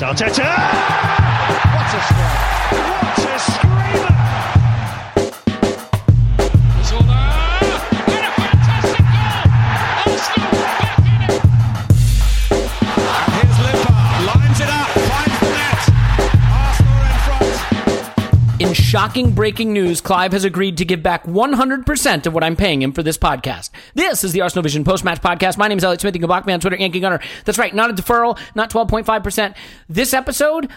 Arteta! What in shocking breaking news, Clive has agreed to give back 100% of what I'm paying him for this podcast. This is the Arsenal Vision post-match podcast. My name is Elliot Smith. You can block me on Twitter, Yankee Gunner. That's right, not a deferral, not 12.5%. This episode,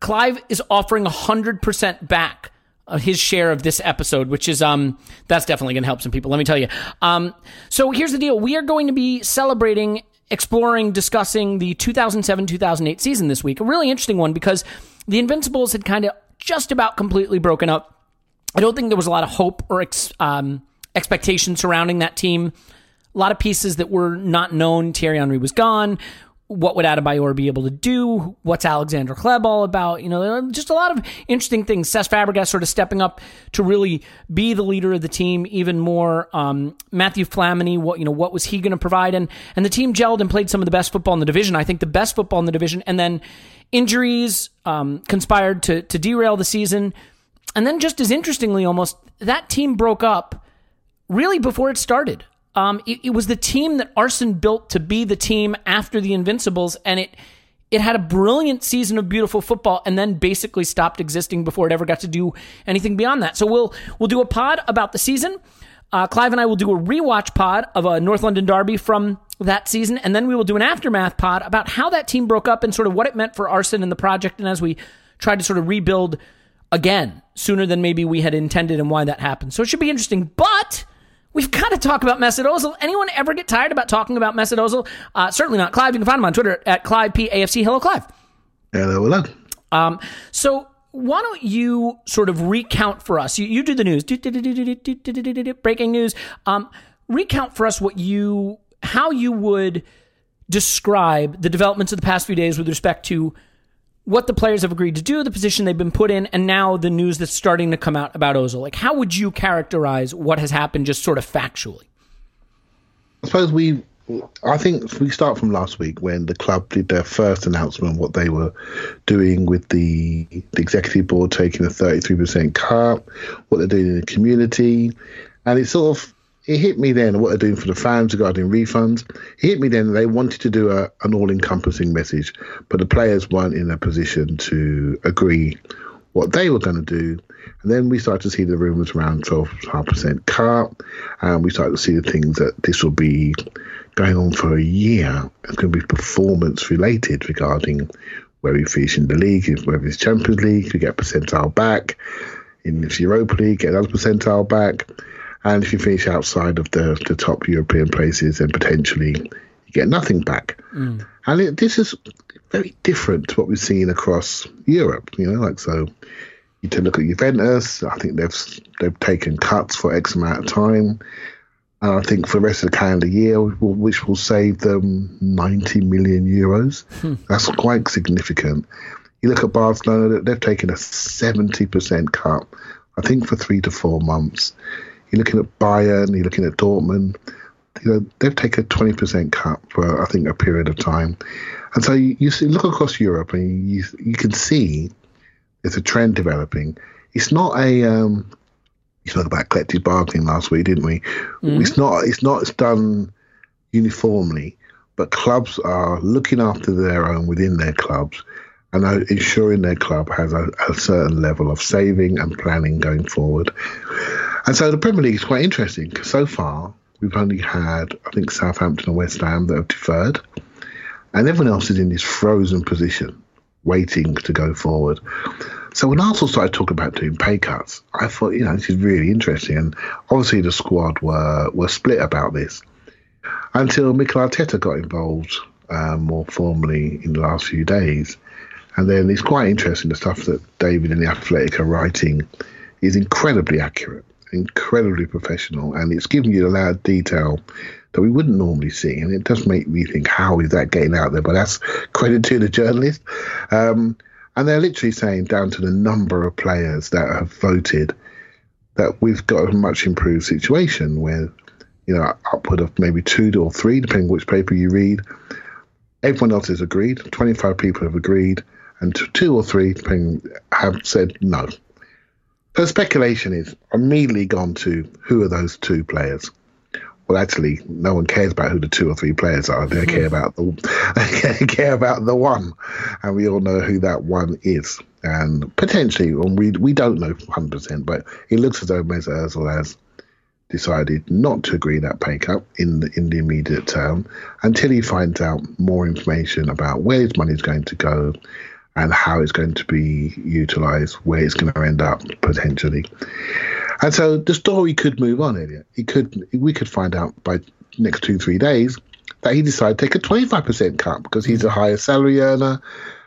Clive is offering 100% back of his share of this episode, which is um that's definitely going to help some people. Let me tell you. Um, so here's the deal: we are going to be celebrating, exploring, discussing the 2007-2008 season this week. A really interesting one because the Invincibles had kind of just about completely broken up. I don't think there was a lot of hope or ex, um, expectation surrounding that team. A lot of pieces that were not known. Thierry Henry was gone. What would Adebayor be able to do? What's Alexander Hleb all about? You know, just a lot of interesting things. Cesc Fabregas sort of stepping up to really be the leader of the team even more. Um, Mathieu Flamini, what you know, what was he going to provide? And and the team gelled and played some of the best football in the division. I think the best football in the division. And then injuries um, conspired to to derail the season. And then just as interestingly, almost that team broke up really before it started. Um, it, it was the team that Arsène built to be the team after the Invincibles, and it it had a brilliant season of beautiful football, and then basically stopped existing before it ever got to do anything beyond that. So we'll we'll do a pod about the season. Uh, Clive and I will do a rewatch pod of a North London derby from that season, and then we will do an aftermath pod about how that team broke up and sort of what it meant for Arsène and the project, and as we tried to sort of rebuild again sooner than maybe we had intended, and why that happened. So it should be interesting, but. We've got to talk about Mesut Ozil. Anyone ever get tired about talking about Mesut Ozil? Uh, certainly not Clive. You can find him on Twitter at Clive P AFC. Hello, Clive. Hello, hello. Um, so why don't you sort of recount for us? You, you do the news, breaking news. Um, recount for us what you, how you would describe the developments of the past few days with respect to what the players have agreed to do, the position they've been put in, and now the news that's starting to come out about Ozil. Like, how would you characterize what has happened, just sort of factually? I suppose we, I think we start from last week when the club did their first announcement what they were doing with the, the executive board taking a 33% cut, what they're doing in the community, and it sort of it hit me then what they're doing for the fans regarding refunds. It hit me then they wanted to do a, an all-encompassing message, but the players weren't in a position to agree what they were going to do. And then we started to see the rumours around 12.5% cut, and we started to see the things that this will be going on for a year. It's going to be performance related regarding where we finish in the league, whether it's Champions League, we get percentile back. in the Europa League, get another percentile back. And if you finish outside of the, the top European places, then potentially you get nothing back. Mm. And it, this is very different to what we've seen across Europe. You know, like so, you to look at Juventus. I think they've they've taken cuts for X amount of time. And I think for the rest of the calendar year, which will save them 90 million euros. Hmm. That's quite significant. You look at Barcelona, they've taken a 70% cut, I think, for three to four months. You're looking at Bayern, you're looking at Dortmund. You know, they've taken a 20% cut for, I think, a period of time. And so you, you see, look across Europe and you, you can see there's a trend developing. It's not a um, you spoke about collective bargaining last week, didn't we? Mm-hmm. It's not it's not it's done uniformly, but clubs are looking after their own within their clubs and ensuring their club has a, a certain level of saving and planning going forward. And so the Premier League is quite interesting because so far we've only had I think Southampton and West Ham that have deferred, and everyone else is in this frozen position, waiting to go forward. So when Arsenal started talking about doing pay cuts, I thought, you know, this is really interesting. And obviously the squad were were split about this until Mikel Arteta got involved um, more formally in the last few days. And then it's quite interesting the stuff that David and the Athletic are writing is incredibly accurate, incredibly professional, and it's giving you a lot of detail that we wouldn't normally see. And it does make me think, how is that getting out there? But that's credit to the journalist. Um, and they're literally saying down to the number of players that have voted that we've got a much improved situation where, you know, upward of maybe two or three, depending which paper you read. Everyone else has agreed. 25 people have agreed, and two or three have said no. So speculation is immediately gone to who are those two players? well, actually, no one cares about who the two or three players are. They care hmm. about the they care about the one, and we all know who that one is. And potentially, and we we don't know 100, percent but it looks as though Mesut Ozil has decided not to agree that pay cut in the, in the immediate term until he finds out more information about where his money is going to go and how it's going to be utilized, where it's going to end up potentially. And so the story could move on, Elliot. It could we could find out by next two, three days that he decided to take a 25% cut because he's a mm. higher salary earner.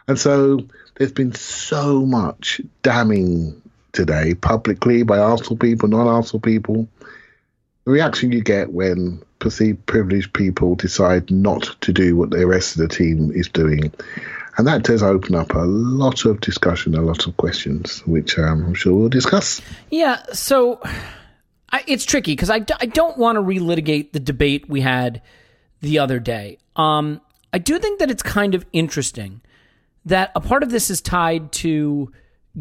And so there's been so much damning today publicly by Arsenal people, non Arsenal people. The reaction you get when perceived privileged people decide not to do what the rest of the team is doing and that does open up a lot of discussion, a lot of questions, which um, I'm sure we'll discuss. Yeah, so I, it's tricky because I, I don't want to relitigate the debate we had the other day. Um, I do think that it's kind of interesting that a part of this is tied to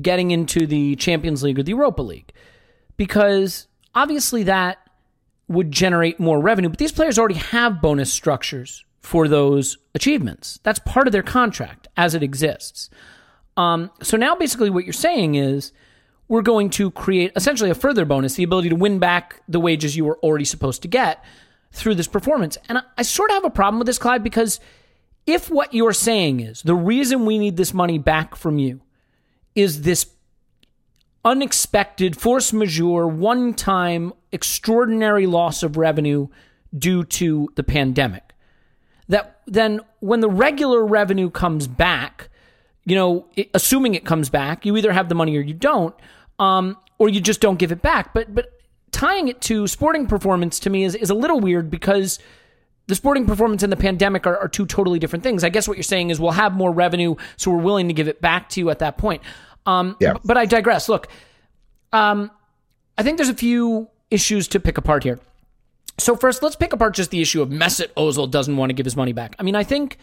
getting into the Champions League or the Europa League because obviously that would generate more revenue, but these players already have bonus structures for those achievements. That's part of their contract as it exists. Um, so now basically what you're saying is we're going to create essentially a further bonus, the ability to win back the wages you were already supposed to get through this performance. And I, I sort of have a problem with this, Clive, because if what you're saying is the reason we need this money back from you is this unexpected, force majeure, one time, extraordinary loss of revenue due to the pandemic that then when the regular revenue comes back, you know, it, assuming it comes back, you either have the money or you don't, um, or you just don't give it back. But but tying it to sporting performance to me is is a little weird because the sporting performance and the pandemic are, are two totally different things. I guess what you're saying is we'll have more revenue, so we're willing to give it back to you at that point. Um, yeah. But I digress. Look, um, I think there's a few issues to pick apart here. So first, let's pick apart just the issue of Mesut Ozil doesn't want to give his money back. I mean, I think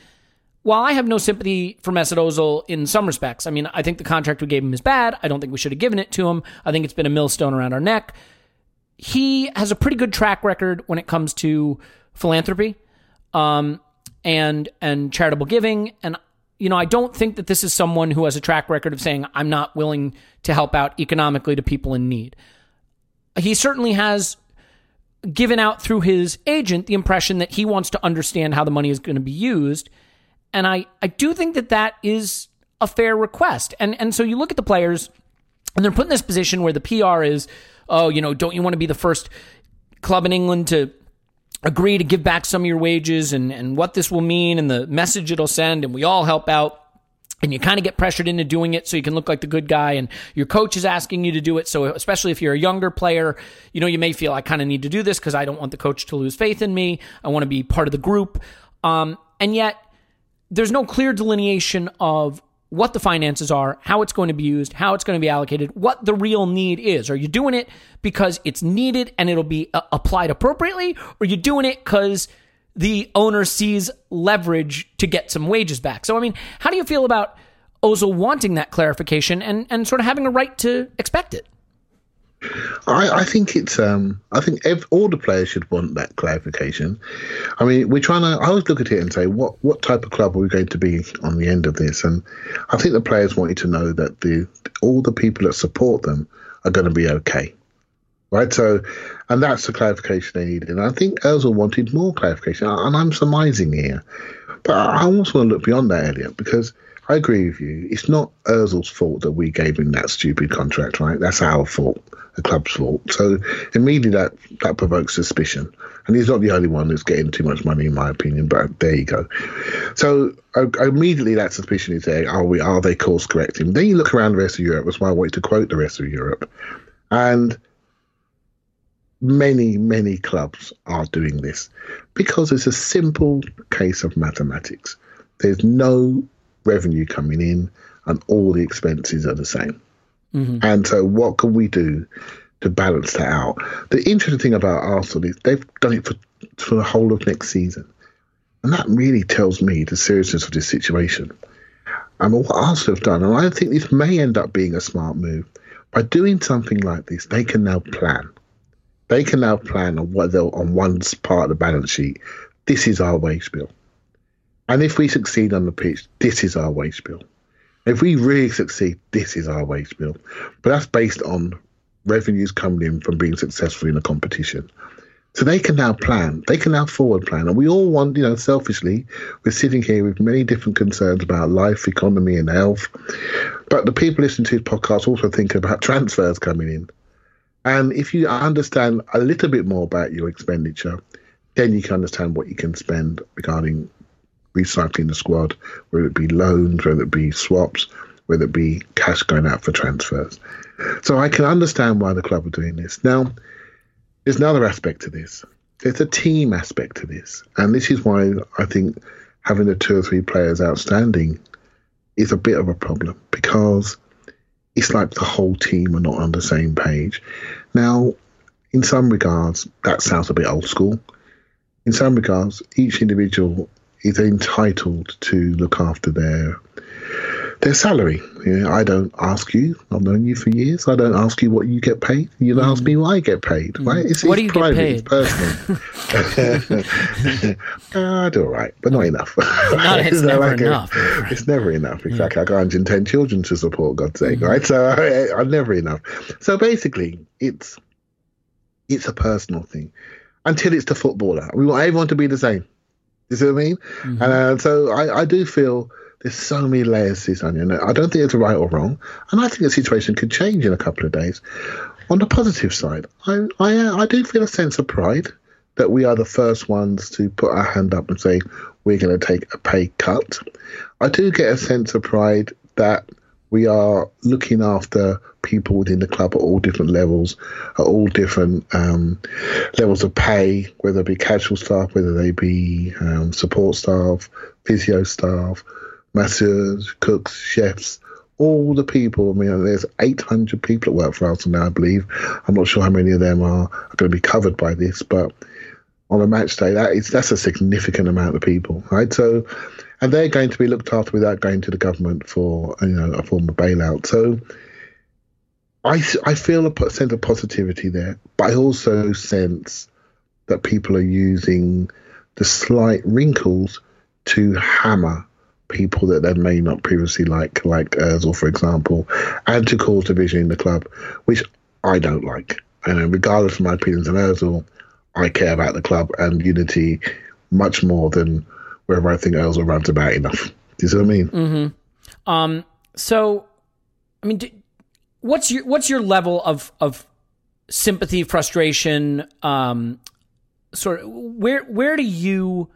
while I have no sympathy for Mesut Ozil in some respects, I mean, I think the contract we gave him is bad. I don't think we should have given it to him. I think it's been a millstone around our neck. He has a pretty good track record when it comes to philanthropy, um, and and charitable giving. And you know, I don't think that this is someone who has a track record of saying I'm not willing to help out economically to people in need. He certainly has given out through his agent the impression that he wants to understand how the money is going to be used. And I, I do think that that is a fair request. And, and so you look at the players, And they're put in this position where the PR is, oh, you know, don't you want to be the first club in England to agree to give back some of your wages and, and what this will mean and the message it'll send, and we all help out. And you kind of get pressured into doing it so you can look like the good guy, and your coach is asking you to do it. So, especially if you're a younger player, you know, you may feel I kind of need to do this because I don't want the coach to lose faith in me. I want to be part of the group. Um, and yet, there's no clear delineation of what the finances are, how it's going to be used, how it's going to be allocated, what the real need is. Are you doing it because it's needed and it'll be uh, applied appropriately, or are you doing it because the owner sees leverage to get some wages back? So, I mean, how do you feel about Ozil wanting that clarification and, and sort of having a right to expect it? I, I think it's. Um, I think all the players should want that clarification. I mean, we're trying to. I always look at it and say, what what type of club are we going to be on the end of this? And I think the players want you to know that the all the people that support them are going to be okay, right? So, and that's the clarification they needed. And I think Ozil wanted more clarification, and I'm surmising here, but I also want to look beyond that, Elliot, because. I agree with you. It's not Ozil's fault that we gave him that stupid contract, right? That's our fault, the club's fault. So immediately that that provokes suspicion, and he's not the only one who's getting too much money, in my opinion. But there you go. So immediately that suspicion is there. Are we? Are they course correcting? Then you look around the rest of Europe. That's why I wanted to quote the rest of Europe, and many many clubs are doing this because it's a simple case of mathematics. There's no revenue coming in and all the expenses are the same. Mm-hmm. And so, what can we do to balance that out? The interesting thing about Arsenal is they've done it for, for the whole of next season. And that really tells me the seriousness of this situation. And what Arsenal have done, and I think this may end up being a smart move, by doing something like this, they can now plan. They can now plan on what they'll on one part of the balance sheet. This is our wage bill. And if we succeed on the pitch, this is our wage bill. If we really succeed, this is our wage bill. But that's based on revenues coming in from being successful in a competition. So they can now plan. They can now forward plan. And we all want, you know, selfishly, we're sitting here with many different concerns about life, economy, and health. But the people listening to this podcast also think about transfers coming in. And if you understand a little bit more about your expenditure, then you can understand what you can spend regarding recycling the squad, whether it be loans, whether it be swaps, whether it be cash going out for transfers. So I can understand why the club are doing this. Now, there's another aspect to this. There's a team aspect to this. And this is why I think having the two or three players outstanding is a bit of a problem because it's like the whole team are not on the same page. Now, in some regards, that sounds a bit old school. In some regards, each individual is entitled to look after their their salary. You know, I don't ask you. I've known you for years. I don't ask you what you get paid. You don't mm. ask me what I get paid. Mm. Right? It's, what it's do you private. It's personal. uh, I do all right, but not enough. Not, it's never like enough. A, it's never enough. Exactly. Yeah. I got 110 children to support. God's sake, mm. right? So I, I'm never enough. So basically, it's it's a personal thing until it's the footballer. We want everyone to be the same. You see what I mean? Mm-hmm. And uh, so I, I do feel there's so many layers to this onion. I don't think it's right or wrong, and I think the situation could change in a couple of days. On the positive side, I I, uh, I do feel a sense of pride that we are the first ones to put our hand up and say we're going to take a pay cut. I do get a sense of pride that we are looking after people within the club at all different levels, at all different um, levels of pay, whether it be casual staff, whether they be um, support staff, physio staff, masseurs, cooks, chefs, all the people. I mean, there's 800 people that work for Arsenal now, I believe. I'm not sure how many of them are, are going to be covered by this, but on a match day, that is that's a significant amount of people, right? So and they're going to be looked after without going to the government for you know a form of bailout. So I I feel a sense of positivity there, but I also sense that people are using the slight wrinkles to hammer people that they may not previously like, like Ozil, for example, and to cause division in the club, which I don't like. And regardless of my opinions on Ozil, I care about the club and unity much more than wherever I think Ozil runs about enough. Do you see what I mean? Mm-hmm. Um, so, I mean, do, what's your what's your level of of sympathy, frustration, um, sort of where where do you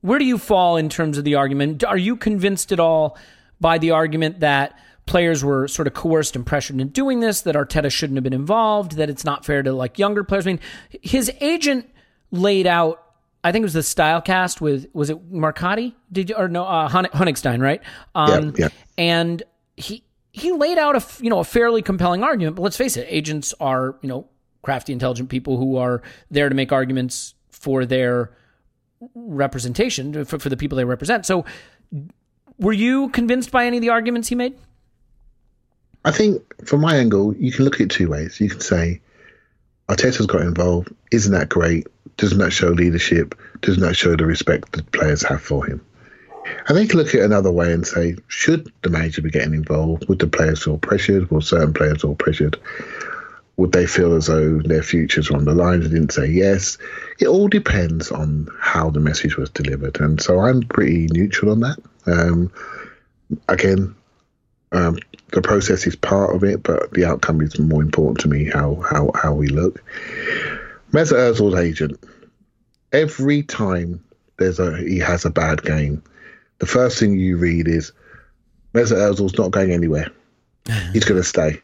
where do you fall in terms of the argument? Are you convinced at all by the argument that players were sort of coerced and pressured into doing this, that Arteta shouldn't have been involved, that it's not fair to like younger players? I mean, his agent laid out I think it was the Stylecast with was it Marcotti? Did you or no uh, Honigstein, right? Um, yeah, yeah. And he he laid out a you know a fairly compelling argument. But let's face it, agents are you know crafty, intelligent people who are there to make arguments for their representation for, for the people they represent. So, were you convinced by any of the arguments he made? I think from my angle, you can look at it two ways. You can say oh, Arteta's got involved. Isn't that great? Doesn't that show leadership? Doesn't that show the respect that players have for him? And they can look at it another way and say, should the manager be getting involved? Would the players feel pressured? Will certain players feel pressured? Would they feel as though their futures were on the line? They didn't say yes. It all depends on how the message was delivered. And so I'm pretty neutral on that. Um, again, um, the process is part of it, but the outcome is more important to me. How how how we look. Mesut Ozil's agent. Every time there's a he has a bad game, the first thing you read is Mesut Ozil's not going anywhere. He's going to stay.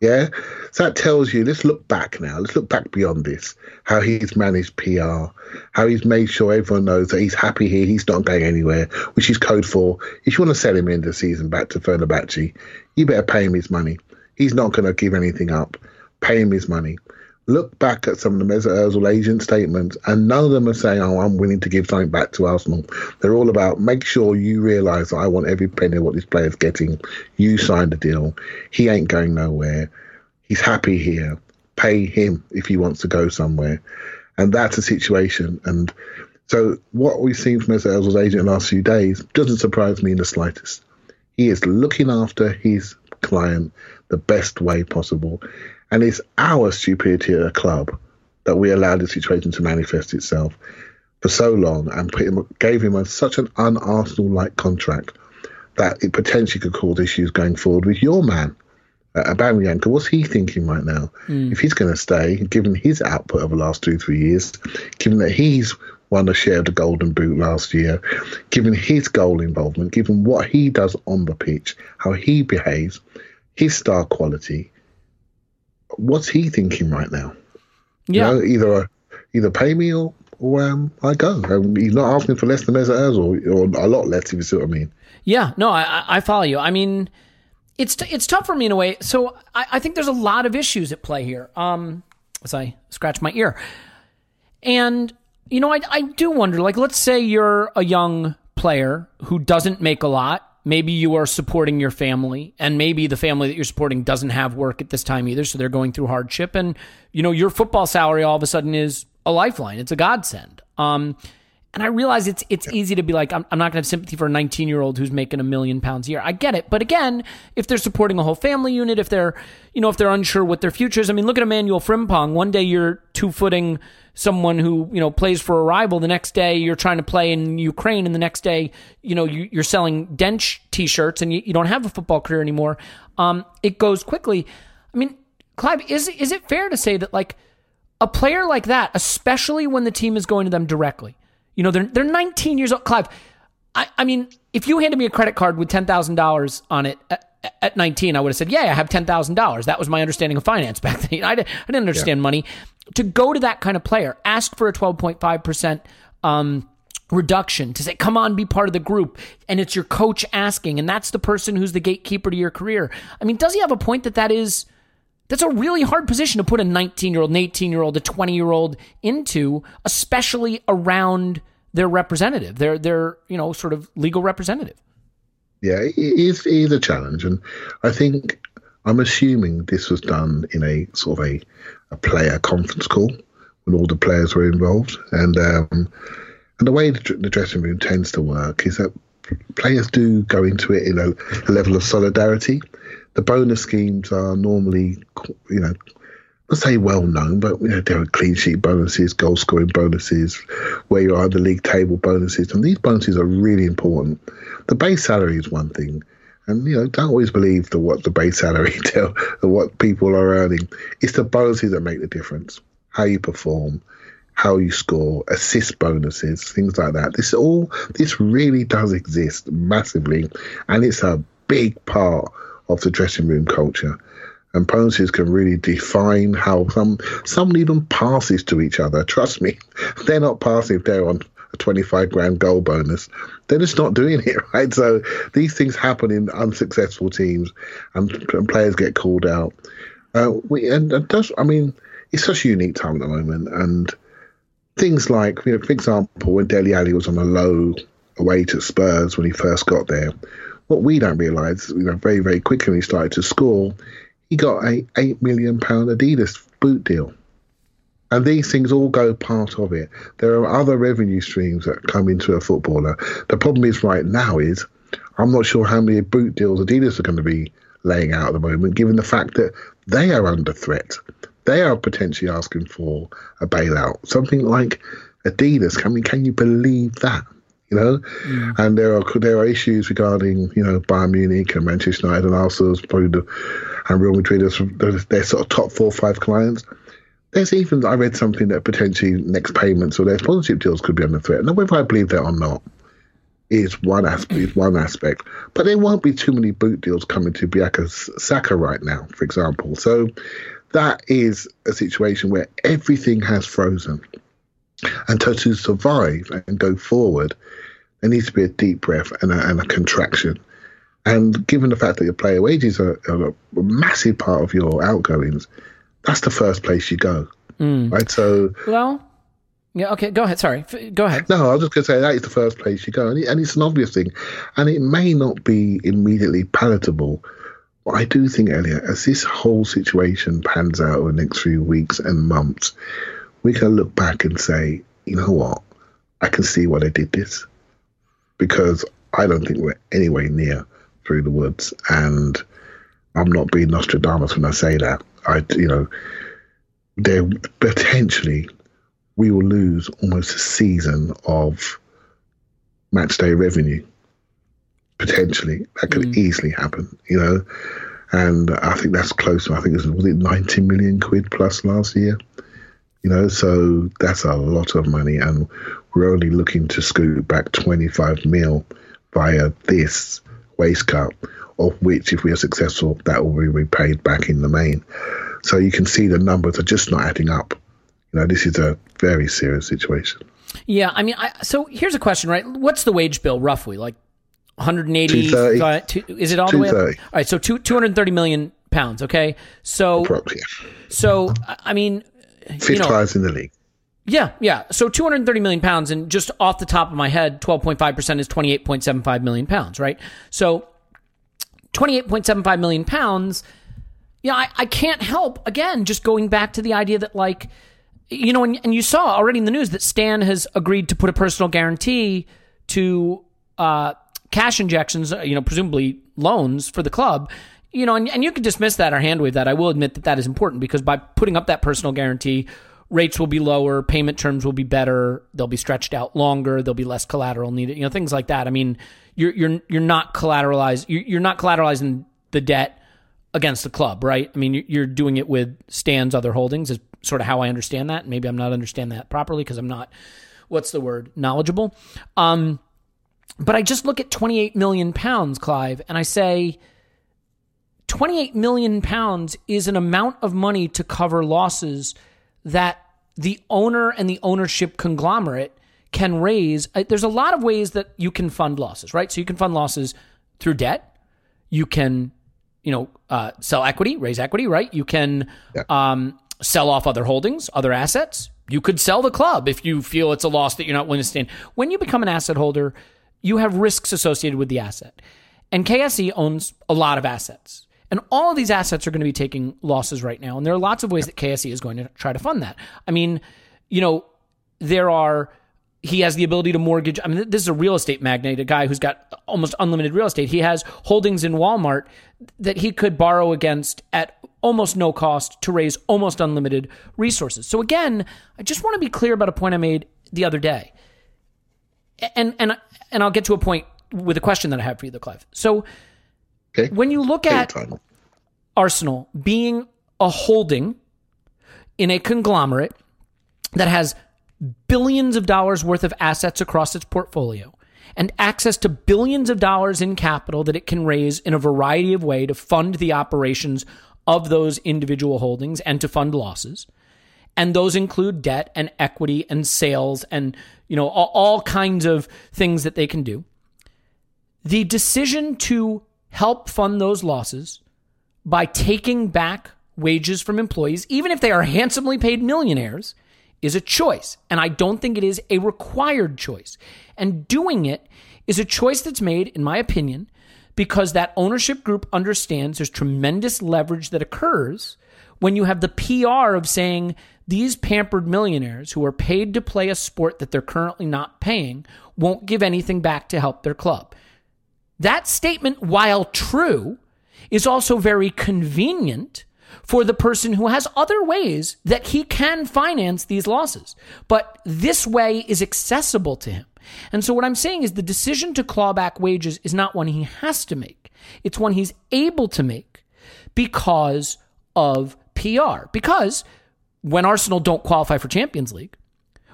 Yeah. So that tells you, let's look back now. Let's look back beyond this. How he's managed PR, how he's made sure everyone knows that he's happy here, he's not going anywhere, which is code for if you want to sell him in the season back to Fenerbahce, you better pay him his money. He's not going to give anything up. Pay him his money. Look back at some of the Mesut Ozil agent statements, and none of them are saying, "Oh, I'm willing to give something back to Arsenal." They're all about make sure you realise that I want every penny of what this player's getting. You signed the deal. He ain't going nowhere. He's happy here. Pay him if he wants to go somewhere, and that's a situation. And so, what we've seen from Mesut Ozil's agent in the last few days doesn't surprise me in the slightest. He is looking after his client the best way possible. And it's our stupidity at a club that we allowed the situation to manifest itself for so long and put him, gave him a, such an un Arsenal like contract that it potentially could cause issues going forward with your man, uh, Aubameyang. What's he thinking right now? Mm. If he's going to stay, given his output over the last two, three years, given that he's won a share of the Golden Boot last year, given his goal involvement, given what he does on the pitch, how he behaves, his star quality, what's he thinking right now? Yeah, you know, either either pay me or or um, I go. Um, he's not asking for less than Mesut Ozil, or, or a lot less, if you see what I mean. Yeah, no, I, I follow you. I mean, it's t- it's tough for me in a way. So I, I think there's a lot of issues at play here. Um, as I scratch my ear, and you know, I I do wonder. Like, let's say you're a young player who doesn't make a lot Maybe you are supporting your family, and maybe the family that you're supporting doesn't have work at this time either, so they're going through hardship. And you know, your football salary all of a sudden is a lifeline. It's a godsend. Um, and I realize it's it's easy to be like, I'm, I'm not going to have sympathy for a 19 year old who's making a million pounds a year. I get it, but again, if they're supporting a whole family unit, if they're you know if they're unsure what their future is, I mean, look at Emmanuel Frimpong. One day you're two footing someone who you know plays for a rival. The next day you're trying to play in Ukraine, and the next day you know you, are selling Dench T-shirts, and you, you, don't have a football career anymore. Um, it goes quickly. I mean, Clive, is is it fair to say that like a player like that, especially when the team is going to them directly, you know, they're they're 19 years old. Clive, I, I mean, if you handed me a credit card with ten thousand dollars on it at 19, I would have said, yeah, I have $10,000. That was my understanding of finance back then. I, didn't, I didn't understand yeah. money. To go to that kind of player, ask for a 12.5% um, reduction to say, come on, be part of the group. And it's your coach asking, and that's the person who's the gatekeeper to your career. I mean, does he have a point that that is. That's a really hard position to put a 19 year old, an 18 year old, a 20 year old into, especially around their representative, their, their, you know, sort of legal representative yeah, it is, it is a challenge, and I think I'm assuming this was done in a sort of a, a player conference call when all the players were involved, and um, and the way the, the dressing room tends to work is that players do go into it in a, a level of solidarity. The bonus schemes are normally, you know, let's say well known, but you know, there are clean sheet bonuses, goal scoring bonuses, where you are the league table bonuses, and these bonuses are really important. The base salary is one thing, And you know, don't always believe the what the base salary tell what people are earning. It's the bonuses that make the difference. How you perform, how you score, assist bonuses, things like that. This all this really does exist massively, and it's a big part of the dressing room culture. And bonuses can really define how some someone even passes to each other. Trust me, they're not passing if they're on a 25 grand goal bonus. They're just not doing it, right? So these things happen in unsuccessful teams and, and players get called out. Uh, we, and, and does, I mean, it's such a unique time at the moment. And things like, you know, for example, when Dele Alli was on a low away to Spurs when he first got there, what we don't realise, you know, very, very quickly when he started to score, he got a £8 million Adidas boot deal. And these things all go part of it. There are other revenue streams that come into a footballer. The problem is right now is I'm not sure how many boot deals Adidas are going to be laying out at the moment, given the fact that they are under threat. They are potentially asking for a bailout. Something like Adidas. I mean, can you believe that? You know, mm. and there are there are issues regarding you know Bayern Munich and Manchester United and Arsenal, probably the and Real Madrid as their sort of top four or five clients there's even I read something that potentially next payments or their sponsorship deals could be under threat. Now, whether I believe that or not is one aspect. One aspect, but there won't be too many boot deals coming to Bukayo Saka right now, for example. So that is a situation where everything has frozen, and to, to survive and go forward, there needs to be a deep breath and a, and a contraction. And given the fact that your player wages are, are a massive part of your outgoings, that's the first place you go. Mm. Right. So, well, yeah. Okay. Go ahead. Sorry. F- go ahead. No, I was just going to say that is the first place you go, and, it, and it's an obvious thing, and it may not be immediately palatable. But I do think, Elliot, as this whole situation pans out over the next few weeks and months, we can look back and say, you know what, I can see why they did this, because I don't think we're anywhere near through the woods, and I'm not being Nostradamus when I say that. I, you know, there potentially we will lose almost a season of match day revenue. Potentially, that could mm. easily happen. You know, and I think that's close. I think it was, was it 90 million quid plus last year. You know, so that's a lot of money, and we're only looking to scoot back 25 mil via this waste cut of which, if we are successful, that will be repaid back in the main. So you can see the numbers are just not adding up. You know, this is a very serious situation. Yeah, I mean, I, so here's a question, right? What's the wage bill roughly? Like 180? Uh, two, is it all the way up? All right, so two, 230 million pounds. Okay, so so I mean, fifth you know, highest in the league. Yeah, yeah. So 230 million pounds, and just off the top of my head, 12.5 percent is 28.75 million pounds, right? So 28.75 million pounds, you know, I, I can't help, again, just going back to the idea that, like, you know, and, and you saw already in the news that Stan has agreed to put a personal guarantee to uh, cash injections, uh, you know, presumably loans for the club. You know, and, and you can dismiss that or hand wave that. I will admit that that is important because by putting up that personal guarantee, rates will be lower, payment terms will be better, they'll be stretched out longer, there'll be less collateral needed, you know, things like that. I mean, you're you're you're not collateralized. You're not collateralizing the debt against the club, right? I mean, you're doing it with Stan's other holdings. Is sort of how I understand that. Maybe I'm not understanding that properly because I'm not. What's the word? Knowledgeable. Um, but I just look at 28 million pounds, Clive, and I say. 28 million pounds is an amount of money to cover losses that the owner and the ownership conglomerate can raise. Uh, there's a lot of ways that you can fund losses, right? So you can fund losses through debt. You can, you know, uh, sell equity, raise equity, right? You can yeah. um, sell off other holdings, other assets. You could sell the club if you feel it's a loss that you're not willing to stand. When you become an asset holder, you have risks associated with the asset. And KSE owns a lot of assets. And all of these assets are going to be taking losses right now. And there are lots of ways that KSE is going to try to fund that. I mean, you know, there are he has the ability to mortgage. I mean, this is a real estate magnate, a guy who's got almost unlimited real estate. He has holdings in Walmart that he could borrow against at almost no cost to raise almost unlimited resources. So again, I just want to be clear about a point I made the other day. And and and I'll get to a point with a question that I have for you, though, Clive. So Okay. when you look at. Arsenal being a holding in a conglomerate that has billions of dollars worth of assets across its portfolio and access to billions of dollars in capital that it can raise in a variety of ways to fund the operations of those individual holdings and to fund losses. And those include debt and equity and sales and you know all, all kinds of things that they can do. The decision to help fund those losses by taking back wages from employees, even if they are handsomely paid millionaires, is a choice. And I don't think it is a required choice. And doing it is a choice that's made, in my opinion, because that ownership group understands there's tremendous leverage that occurs when you have the PR of saying these pampered millionaires who are paid to play a sport that they're currently not paying won't give anything back to help their club. That statement, while true, is also very convenient for the person who has other ways that he can finance these losses. But this way is accessible to him. And so what I'm saying is the decision to claw back wages is not one he has to make. It's one he's able to make because of PR. Because when Arsenal don't qualify for Champions League,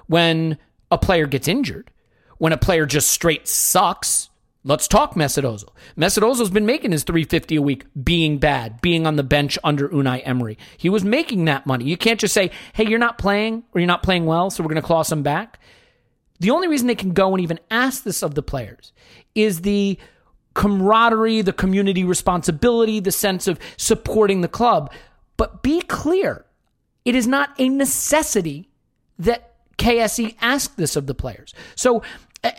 when a player gets injured, when a player just straight sucks, let's talk Mesut Ozil. Mesut Ozil's been making his 350 a week being bad, being on the bench under Unai Emery. He was making that money. You can't just say, "Hey, you're not playing or you're not playing well, so we're going to claw some back." The only reason they can go and even ask this of the players is the camaraderie, the community responsibility, the sense of supporting the club. But be clear, it is not a necessity that KSE ask this of the players. So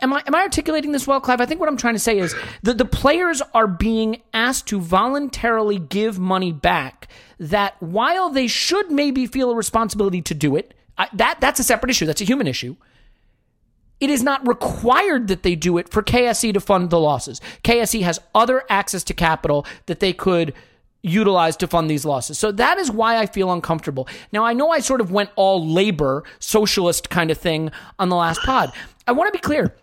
am I am I articulating this well, Clive? I think what I'm trying to say is that the players are being asked to voluntarily give money back that while they should maybe feel a responsibility to do it, I, that that's a separate issue. That's a human issue. It is not required that they do it for KSE to fund the losses. KSE has other access to capital that they could utilize to fund these losses. So that is why I feel uncomfortable. Now, I know I sort of went all labor, socialist kind of thing on the last pod. I want to be clear.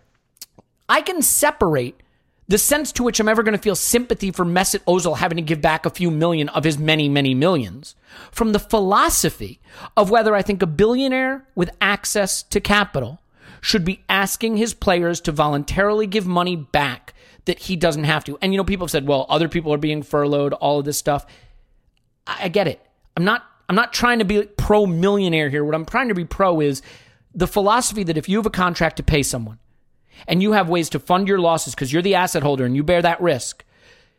I can separate the sense to which I'm ever going to feel sympathy for Mesut Ozil having to give back a few million of his many, many millions from the philosophy of whether I think a billionaire with access to capital should be asking his players to voluntarily give money back that he doesn't have to. And you know, people have said, well, other people are being furloughed, all of this stuff. I, I get it. I'm not I'm not trying to be pro millionaire here. What I'm trying to be pro is the philosophy that if you have a contract to pay someone and you have ways to fund your losses because you're the asset holder and you bear that risk,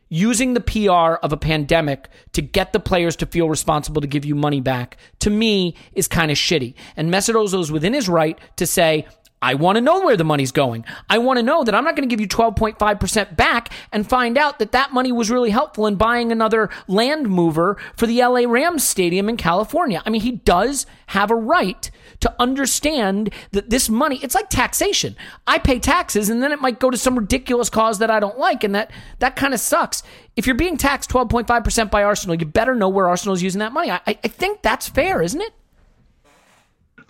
using the PR of a pandemic to get the players to feel responsible to give you money back, to me, is kind of shitty. And Mesut is within his right to say, I want to know where the money's going. I want to know that I'm not going to give you 12.5% back and find out that that money was really helpful in buying another land mover for the LA Rams stadium in California. I mean, he does have a right to understand that this money, it's like taxation. I pay taxes and then it might go to some ridiculous cause that I don't like and that that kind of sucks. If you're being taxed 12.5% by Arsenal, you better know where Arsenal is using that money. I, I think that's fair, isn't it?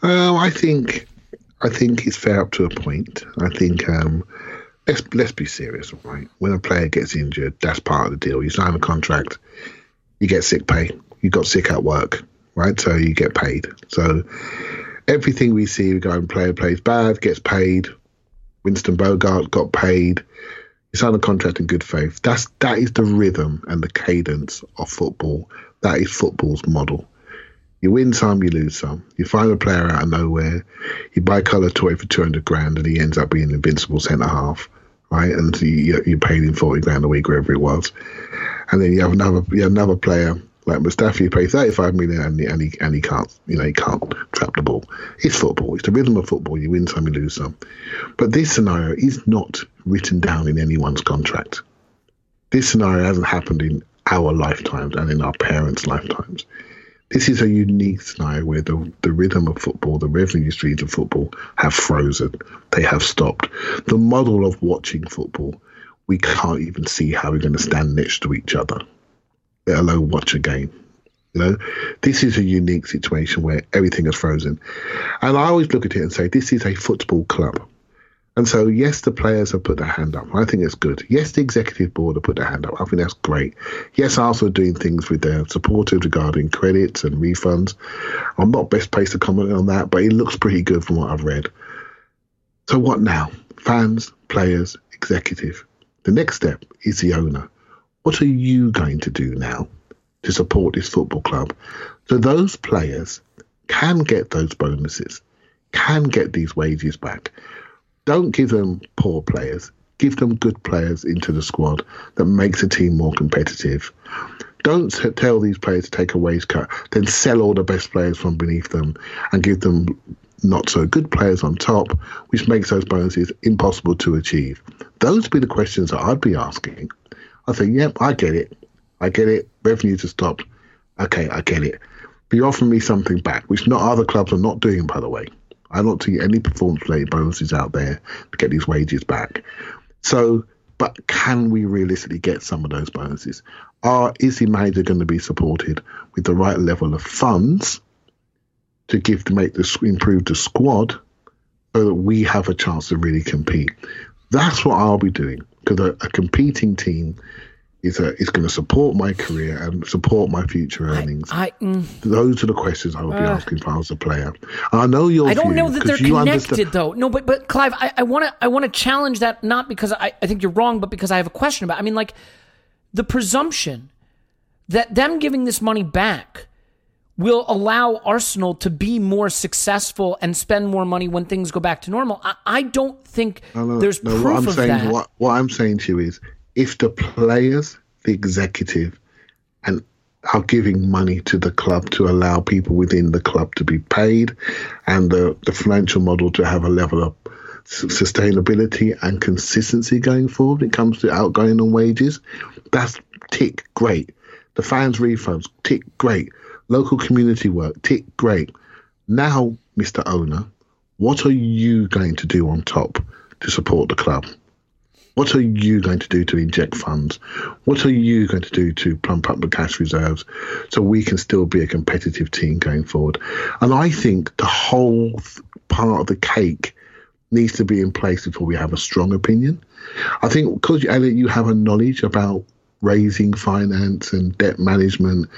Um, I think I think it's fair up to a point. I think um, let's let's be serious, right? When a player gets injured, that's part of the deal. You sign a contract, you get sick pay. You got sick at work, right? So you get paid. So everything we see regarding player plays bad gets paid. Winston Bogarde got paid. You sign a contract in good faith. That's that is the rhythm and the cadence of football. That is football's model. You win some, you lose some. You find a player out of nowhere, you buy Kolo Touré for 200 grand, and he ends up being an invincible centre half, right? And you, you paid him 40 grand a week, wherever it was. And then you have another you have another player like Mustafi, you pay 35 million, and he, and he and he can't, you know, he can't trap the ball. It's football. It's the rhythm of football. You win some, you lose some. But this scenario is not written down in anyone's contract. This scenario hasn't happened in our lifetimes and in our parents' lifetimes this is a unique scenario where the, the rhythm of football, the revenue streams of football have frozen. They have stopped. The model of watching football, we can't even see how we're going to stand next to each other, let alone watch a game. You know, this is a unique situation where everything is frozen. And I always look at it and say, this is a football club. And so, yes, the players have put their hand up. I think it's good. Yes, the executive board have put their hand up. I think that's great. Yes, Arsenal are doing things with their supporters regarding credits and refunds. I'm not best placed to comment on that, but it looks pretty good from what I've read. So, what now? Fans, players, executive. The next step is the owner. What are you going to do now to support this football club so those players can get those bonuses, can get these wages back? Don't give them poor players. Give them good players into the squad that makes the team more competitive. Don't tell these players to take a wage cut, then sell all the best players from beneath them and give them not so good players on top, which makes those bonuses impossible to achieve. Those would be the questions that I'd be asking. I think, yep, I get it. I get it. Revenues have stopped. Okay, I get it. You're offering me something back, which not other clubs are not doing, by the way. I don't see any performance related bonuses out there to get these wages back. So, but can we realistically get some of those bonuses? Are is the manager going to be supported with the right level of funds to give to make this improve the squad so that we have a chance to really compete? That's what I'll be doing because a, a competing team is a, is going to support my career and support my future earnings. I, mm, Those are the questions I would be asking if I was a player. I know you're. I don't know that they're connected though. No, but but Clive, I want to I want to challenge that not because I, I think you're wrong, but because I have a question about. I mean, like the presumption that them giving this money back will allow Arsenal to be more successful and spend more money when things go back to normal. I, I don't think no, there's no, proof what I'm of saying, that. What, what I'm saying to you is, if the players, the executive, and are giving money to the club to allow people within the club to be paid, and the, the financial model to have a level of sustainability and consistency going forward. When it comes to outgoing and wages. That's tick great. The fans refunds tick great. Local community work tick great. Now, Mr. Owner, what are you going to do on top to support the club? What are you going to do to inject funds? What are you going to do to plump up the cash reserves so we can still be a competitive team going forward? And I think the whole part of the cake needs to be in place before we have a strong opinion. I think because Elliot, you have a knowledge about raising finance and debt management,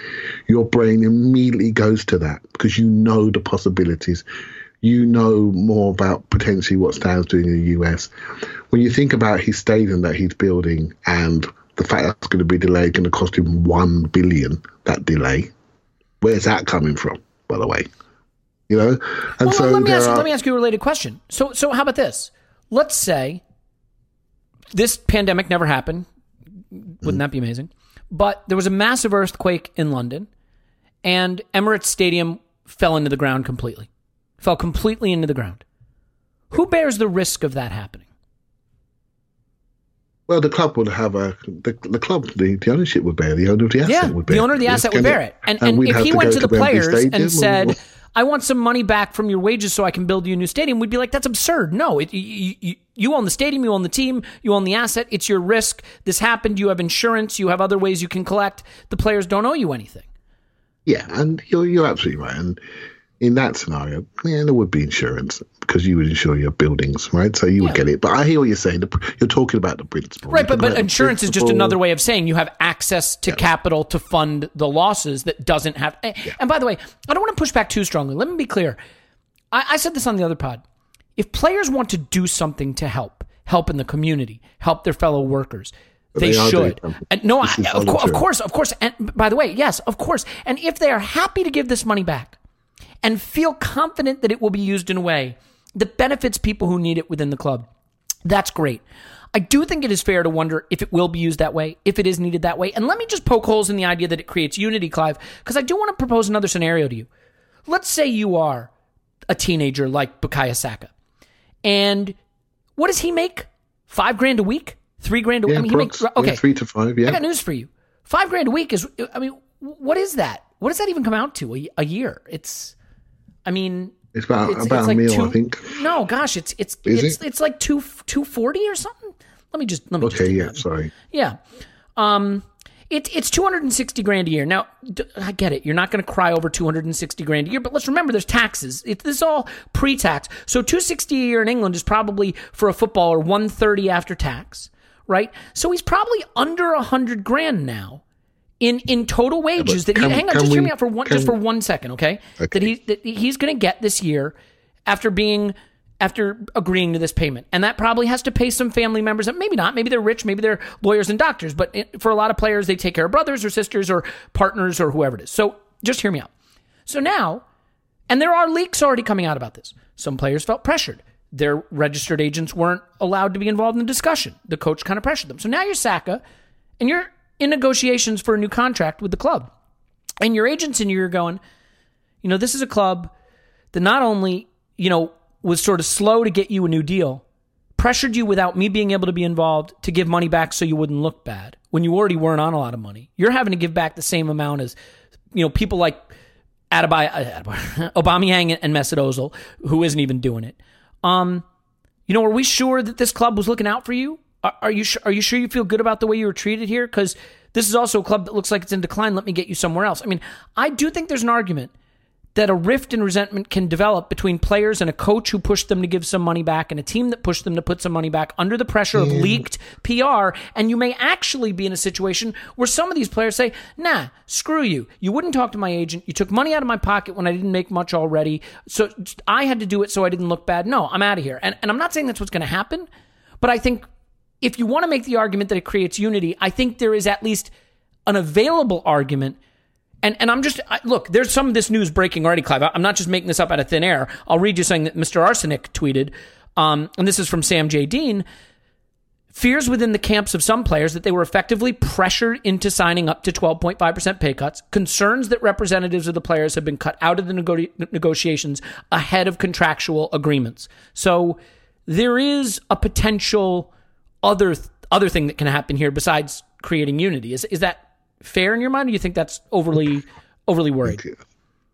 your brain immediately goes to that because you know the possibilities. You know more about potentially what Stan's doing in the US. When you think about his stadium that he's building and the fact that's going to be delayed, going to cost him one billion. That delay, where's that coming from? By the way, you know. And Well, so let me ask are, let me ask you a related question. So so how about this? Let's say this pandemic never happened. Wouldn't that be amazing? But there was a massive earthquake in London, and Emirates Stadium fell into the ground completely. Fell completely into the ground. Who bears the risk of that happening? Well, the club would have a the, the club the, the ownership would bear the owner of the asset Yeah, would bear the owner of the asset would bear it. And, and, we'd if he to went to the players and said, or- I want some money back from your wages so I can build you a new stadium, we'd be like, that's absurd. No, it, you, you, you own the stadium, you own the team, you own the asset. It's your risk. This happened. You have insurance. You have other ways you can collect. The players don't owe you anything. Yeah, and you're you're absolutely right. And in that scenario, yeah, there would be insurance because you would insure your buildings, right? So you would get it. But I hear what you're saying. You're talking about the principle, Right, but, but insurance is just another way of saying you have access to capital to fund the losses that doesn't have. Eh, and by the way, I don't want to push back too strongly. Let me be clear. I, I said this on the other pod. If players want to do something to help, help in the community, help their fellow workers, they, they should. And no, I, of, cour- of course, of course. And by the way, yes, of course. And if they are happy to give this money back and feel confident that it will be used in a way that benefits people who need it within the club, that's great. I do think it is fair to wonder if it will be used that way, if it is needed that way. And let me just poke holes in the idea that it creates unity, Clive, because I do want to propose another scenario to you. Let's say you are a teenager like Bukayo Saka. And what does he make? Five grand a week? Three grand a week? Yeah, I mean, he makes, approx. Yeah, okay. three to five. yeah. I got news for you. Five grand a week is, I mean, what is that? What does that even come out to a, a year? It's, I mean, it's about about a meal, two, I think. No, gosh, it's it's Is it's it? it's like two two forty or something. Let me just let me just Okay, do yeah, sorry. yeah. Um, It, it's 260 grand a year. Now, d- I get it. You're not going to cry over 260 grand a year, but let's remember there's taxes. It, this is all pre-tax. So 260 a year in England is probably for a footballer 130 after tax, right? So he's probably under 100 grand now in in total wages that he, can- hang on, just hear me out for one just for one second, okay? That he that he's going to get this year after being after agreeing to this payment, and that probably has to pay some family members. Maybe not. Maybe they're rich. Maybe they're lawyers and doctors. But for a lot of players, they take care of brothers or sisters or partners or whoever it is. So just hear me out. So now, and there are leaks already coming out about this. Some players felt pressured. Their registered agents weren't allowed to be involved in the discussion. The coach kind of pressured them. So now you're Saka, and you're in negotiations for a new contract with the club. And your agents and you're going, you know, this is a club that not only, you know, was sort of slow to get you a new deal, pressured you without me being able to be involved to give money back so you wouldn't look bad when you already weren't on a lot of money. You're having to give back the same amount as, you know, people like Adebayo, uh, Aubameyang and Mesut Ozil, who isn't even doing it. Um, you know, are we sure that this club was looking out for you? Are, are you are you sure you feel good about the way you were treated here? Because this is also a club that looks like it's in decline. Let me get you somewhere else. I mean, I do think there's an argument that a rift and resentment can develop between players and a coach who pushed them to give some money back and a team that pushed them to put some money back under the pressure of leaked PR. And you may actually be in a situation where some of these players say, nah, screw you. You wouldn't talk to my agent. You took money out of my pocket when I didn't make much already. So I had to do it so I didn't look bad. No, I'm out of here. And, and I'm not saying that's what's going to happen, but I think if you want to make the argument that it creates unity, I think there is at least an available argument. And and I'm just I, look. There's some of this news breaking already, Clive. I'm not just making this up out of thin air. I'll read you something that Mr. Arsenic tweeted, um, and this is from Sam J. Dean. Fears within the camps of some players that they were effectively pressured into signing up to 12.5% pay cuts. Concerns that representatives of the players have been cut out of the nego- negotiations ahead of contractual agreements. So there is a potential other other thing that can happen here besides creating unity. Is is that fair in your mind? Or do you think that's overly overly worried?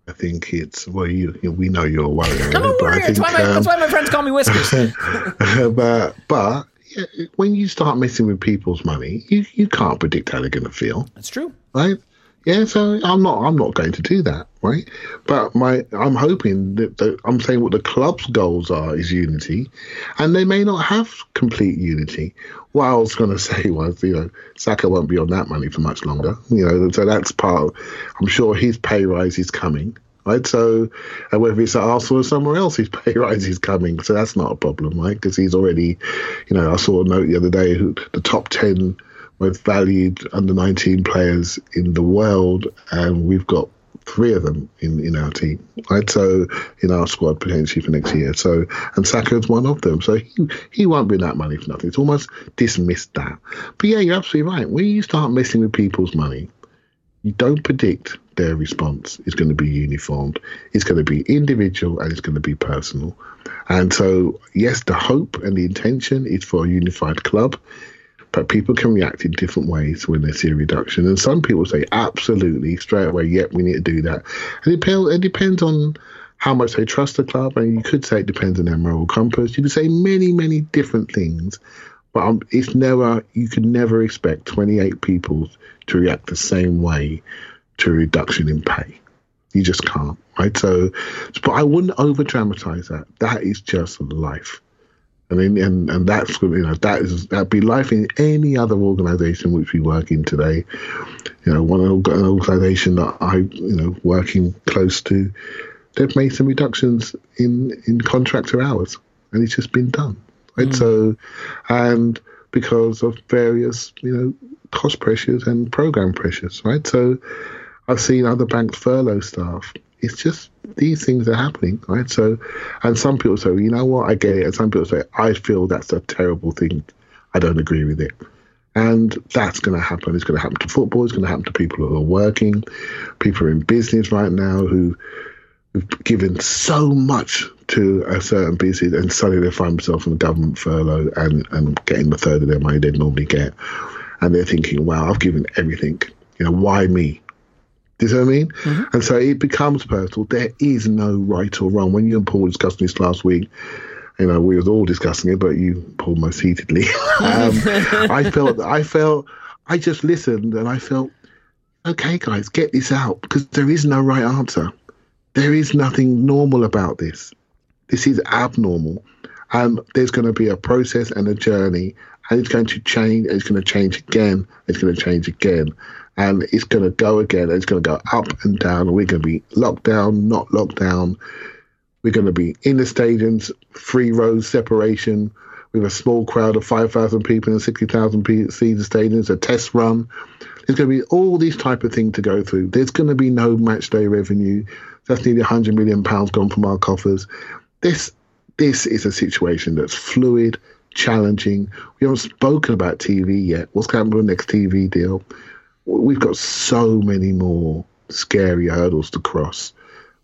I think it's well, you, you we know you're worried. I'm a worrier. That's why, my, um, that's why my friends call me Whiskers. but but yeah, when you start messing with people's money, you, you can't predict how they're going to feel, That's true. right? Yeah, so I'm not I'm not going to do that, right? But my I'm hoping that the, I'm saying what the club's goals are is unity, and they may not have complete unity. What I was going to say was, you know, Saka won't be on that money for much longer, you know, so that's part. Of, I'm sure his pay rise is coming, right? So uh, whether it's at Arsenal or somewhere else, his pay rise is coming. So that's not a problem, right? Because he's already, you know, I saw a note the other day who the top 10 most valued under 19 players in the world, and we've got three of them in, in our team, right? So in our squad potentially for next year. So and Saka's one of them. So he he won't be that money for nothing. It's almost dismissed that. But yeah, you're absolutely right. When you start messing with people's money, you don't predict their response is going to be uniformed. It's going to be individual and it's going to be personal. And so, yes, the hope and the intention is for a unified club, but people can react in different ways when they see a reduction. And some people say, absolutely, straight away, yep, we need to do that. And it, depends, it depends on how much they trust the club. And you could say it depends on their moral compass. You could say many, many different things. But um, it's never, you can never expect 28 people to react the same way to a reduction in pay. You just can't, right? So, but I wouldn't over dramatize that. That is just life. I mean, and, and that's you know that is that'd be life in any other organisation which we work in today. You know, one an organisation that I you know working close to, they've made some reductions in in contractor hours, and it's just been done. Right, hmm. so, and because of various you know cost pressures and program pressures, right? So, I've seen other banks furlough staff. It's just these things are happening, right? So, and some people say, you know what, I get it. And some people say, I feel that's a terrible thing. I don't agree with it. And that's going to happen. It's going to happen to football. It's going to happen to people who are working, people are in business right now who who've given so much to a certain business and suddenly they find themselves on government furlough and, and getting the third of their money they'd normally get. And they're thinking, wow, I've given everything. You know, why me? Do you see what I mean? And so it becomes personal. There is no right or wrong. When you and Paul discussed this last week, you know, we was all discussing it, but you, Paul, most heatedly. um, I felt, I felt, I just listened and I felt, okay, guys, get this out because there is no right answer. There is nothing normal about this. This is abnormal. And there's going to be a process and a journey, and it's going to change, and it's going to change again, it's going to change again, and it's going to go again, it's going to go up and down, we're going to be locked down, not locked down. We're going to be in the stadiums, three rows separation, with a small crowd of 5,000 people and 60,000 seated stadiums, a test run. There's going to be all these type of things to go through. There's going to be no match day revenue. That's nearly 100 million pounds gone from our coffers. This this is a situation that's fluid, challenging. We haven't spoken about TV yet. What's going to happen with the next TV deal? We've got so many more scary hurdles to cross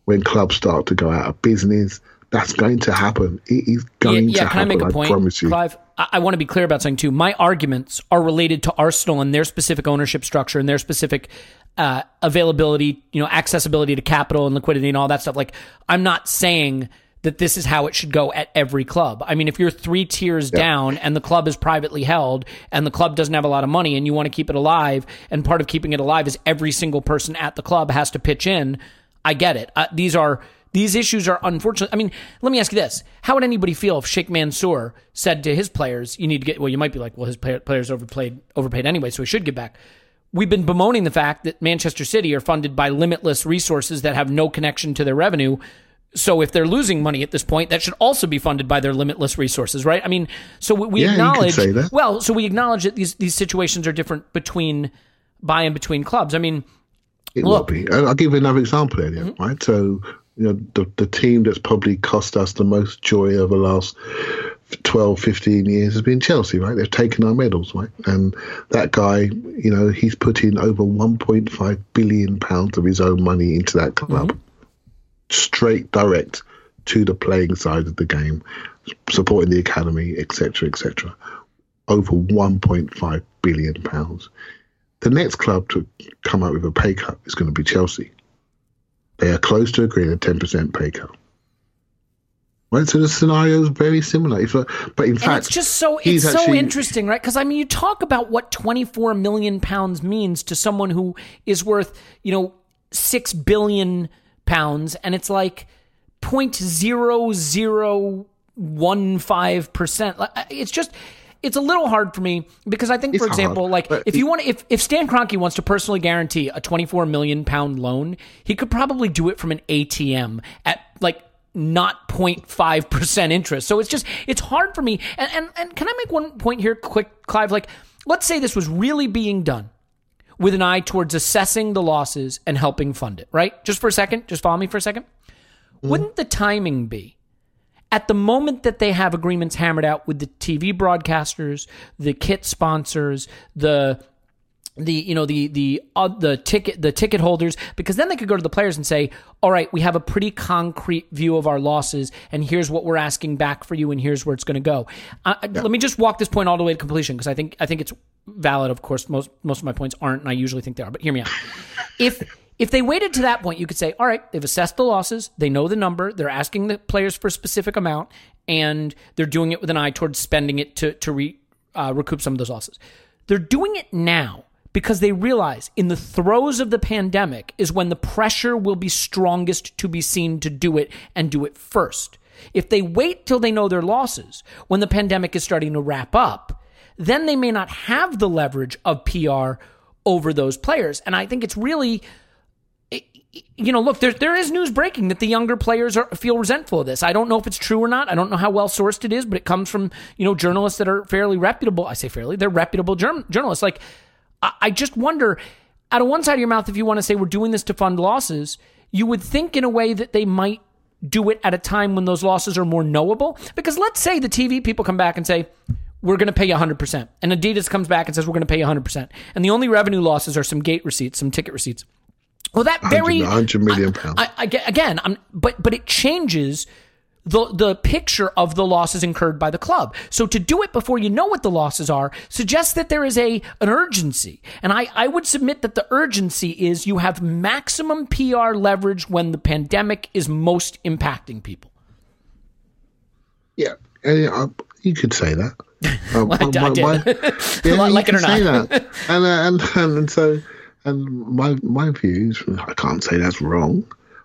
when clubs start to go out of business. That's going to happen. It is going yeah, yeah, to can. I make a point, promise you. Clive? I, I want to be clear about something too. My arguments are related to Arsenal and their specific ownership structure and their specific uh, availability, you know, accessibility to capital and liquidity and all that stuff. Like, I'm not saying that this is how it should go at every club. I mean, if you're three tiers down and the club is privately held and the club doesn't have a lot of money and you want to keep it alive, and part of keeping it alive is every single person at the club has to pitch in, I get it. Uh, these are these issues are unfortunate. I mean, let me ask you this: How would anybody feel if Sheikh Mansour said to his players, "You need to get"? Well, you might be like, "Well, his players overplayed, overpaid anyway, so he should get back." We've been bemoaning the fact that Manchester City are funded by limitless resources that have no connection to their revenue. So if they're losing money at this point, that should also be funded by their limitless resources, right? I mean, so we, we Yeah, acknowledge. say that. Well, so we acknowledge that these these situations are different between by and between clubs. I mean, It Look- will be. I'll give you another example, Elliot, mm-hmm. right? So, you know, the, the team that's probably cost us the most joy over the last 12, 15 years has been Chelsea, right? They've taken our medals, right? And that guy, you know, he's put in over 1.5 billion pounds of his own money into that club. Mm-hmm. Straight direct to the playing side of the game, supporting the academy, etc., etc. Over 1.5 billion pounds. The next club to come out with a pay cut is going to be Chelsea. They are close to agreeing a 10% pay cut. Right, so the scenario is very similar. If, uh, but in and fact, it's just so it's so actually- interesting, right? Because I mean, you talk about what twenty four million pounds means to someone who is worth you know six billion pounds, and it's like point zero zero one five percent. It's just. It's a little hard for me because I think, for It's example, hard, like if you want, to, if if Stan Kroenke wants to personally guarantee a twenty four million pound loan, he could probably do it from an ATM at like not 0.5% interest. So it's just, it's hard for me. And, and, and can I make one point here, quick, Clive? Like, let's say this was really being done with an eye towards assessing the losses and helping fund it, right? Just for a second, just follow me for a 2nd Mm-hmm. Wouldn't the timing be at the moment that they have agreements hammered out with the TV broadcasters, the kit sponsors, the the you know the the uh, the ticket the ticket holders because then they could go to the players and say all right we have a pretty concrete view of our losses and here's what we're asking back for you and here's where it's going to go. Uh, let me just walk this point all the way to completion because i think i think it's valid. Of course most most of my points aren't and i usually think they are but hear me out. If if they waited to that point you could say all right they've assessed the losses they know the number they're asking the players for a specific amount and they're doing it with an eye towards spending it to to re, uh, recoup some of those losses. They're doing it now because they realize in the throes of the pandemic is when the pressure will be strongest to be seen to do it and do it first. If they wait till they know their losses, when the pandemic is starting to wrap up, then they may not have the leverage of PR over those players. And I think it's really you know, look, there there is news breaking that the younger players are, feel resentful of this. I don't know if it's true or not. I don't know how well sourced it is, but it comes from you know journalists that are fairly reputable. I say fairly, they're reputable journal- journalists. Like, I, just wonder, out of one side of your mouth, if you want to say we're doing this to fund losses, you would think in a way that they might do it at a time when those losses are more knowable. Because let's say the TV people come back and say. We're going to pay you 100%. And Adidas comes back and says, we're going to pay you 100%. And the only revenue losses are some gate receipts, some ticket receipts. Well, that very 100 100 million pounds. I, I, again, I'm, but but it changes the the picture of the losses incurred by the club. So to do it before you know what the losses are suggests that there is a an urgency, and I I would submit that the urgency is you have maximum PR leverage when the pandemic is most impacting people. Yeah, uh, you could say that. Uh, Well, I- I did. yeah, Like- it can or say not. that. And, uh, and and and so and my my views, I can't say that's wrong,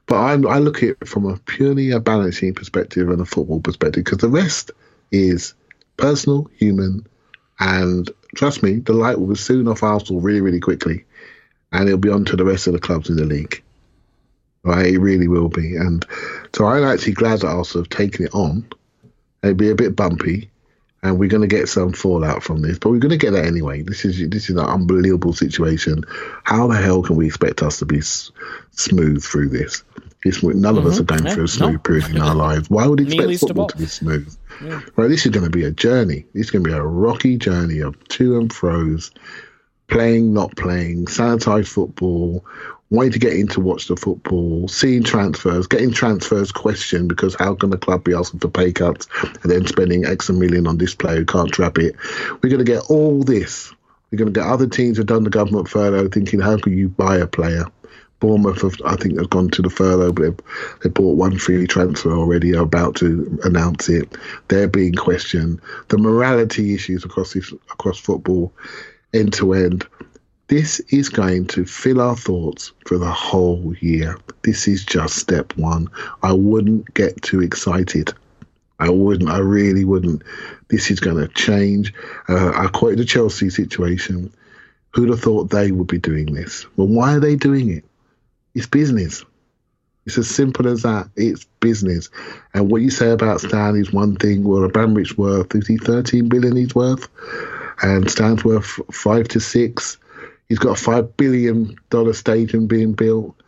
but I I look at it from a purely a balancing perspective and a football perspective because the rest is personal, human, and trust me, the light will be soon off Arsenal really really quickly, and it'll be on to the rest of the clubs in the league. Right, it really will be, and so I'm actually glad that Arsenal have taken it on. It'll be a bit bumpy, and we're going to get some fallout from this, but we're going to get that anyway. This is this is an unbelievable situation. How the hell can we expect us to be s- smooth through this? It's, none of us are going Yeah, through a smooth no. period in our lives. Why would you expect football all. to be smooth? Right, this is going to be a journey. This is going to be a rocky journey of to and fro's, playing, not playing, sanitized football, wanting to get in to watch the football, seeing transfers, getting transfers questioned because how can the club be asking for pay cuts and then spending X a million on this player who can't trap it? We're going to get all this. We're going to get other teams who've done the government furlough thinking, how can you buy a player? Bournemouth, have, I think, have gone to the furlough, but they've, they bought one free transfer already. Are about to announce it. They're being questioned. The morality issues across this, across football, end to end. This is going to fill our thoughts for the whole year. This is just step one. I wouldn't get too excited. I wouldn't. I really wouldn't. This is going to change. Uh, I quoted the Chelsea situation. Who'd have thought they would be doing this? Well, why are they doing it? It's business. It's as simple as that. It's business. And what you say about Stan is one thing. Well, Abramovich worth is he 13 billion he's worth, and Stan's worth five to six. He's got a five billion dollar stadium being built.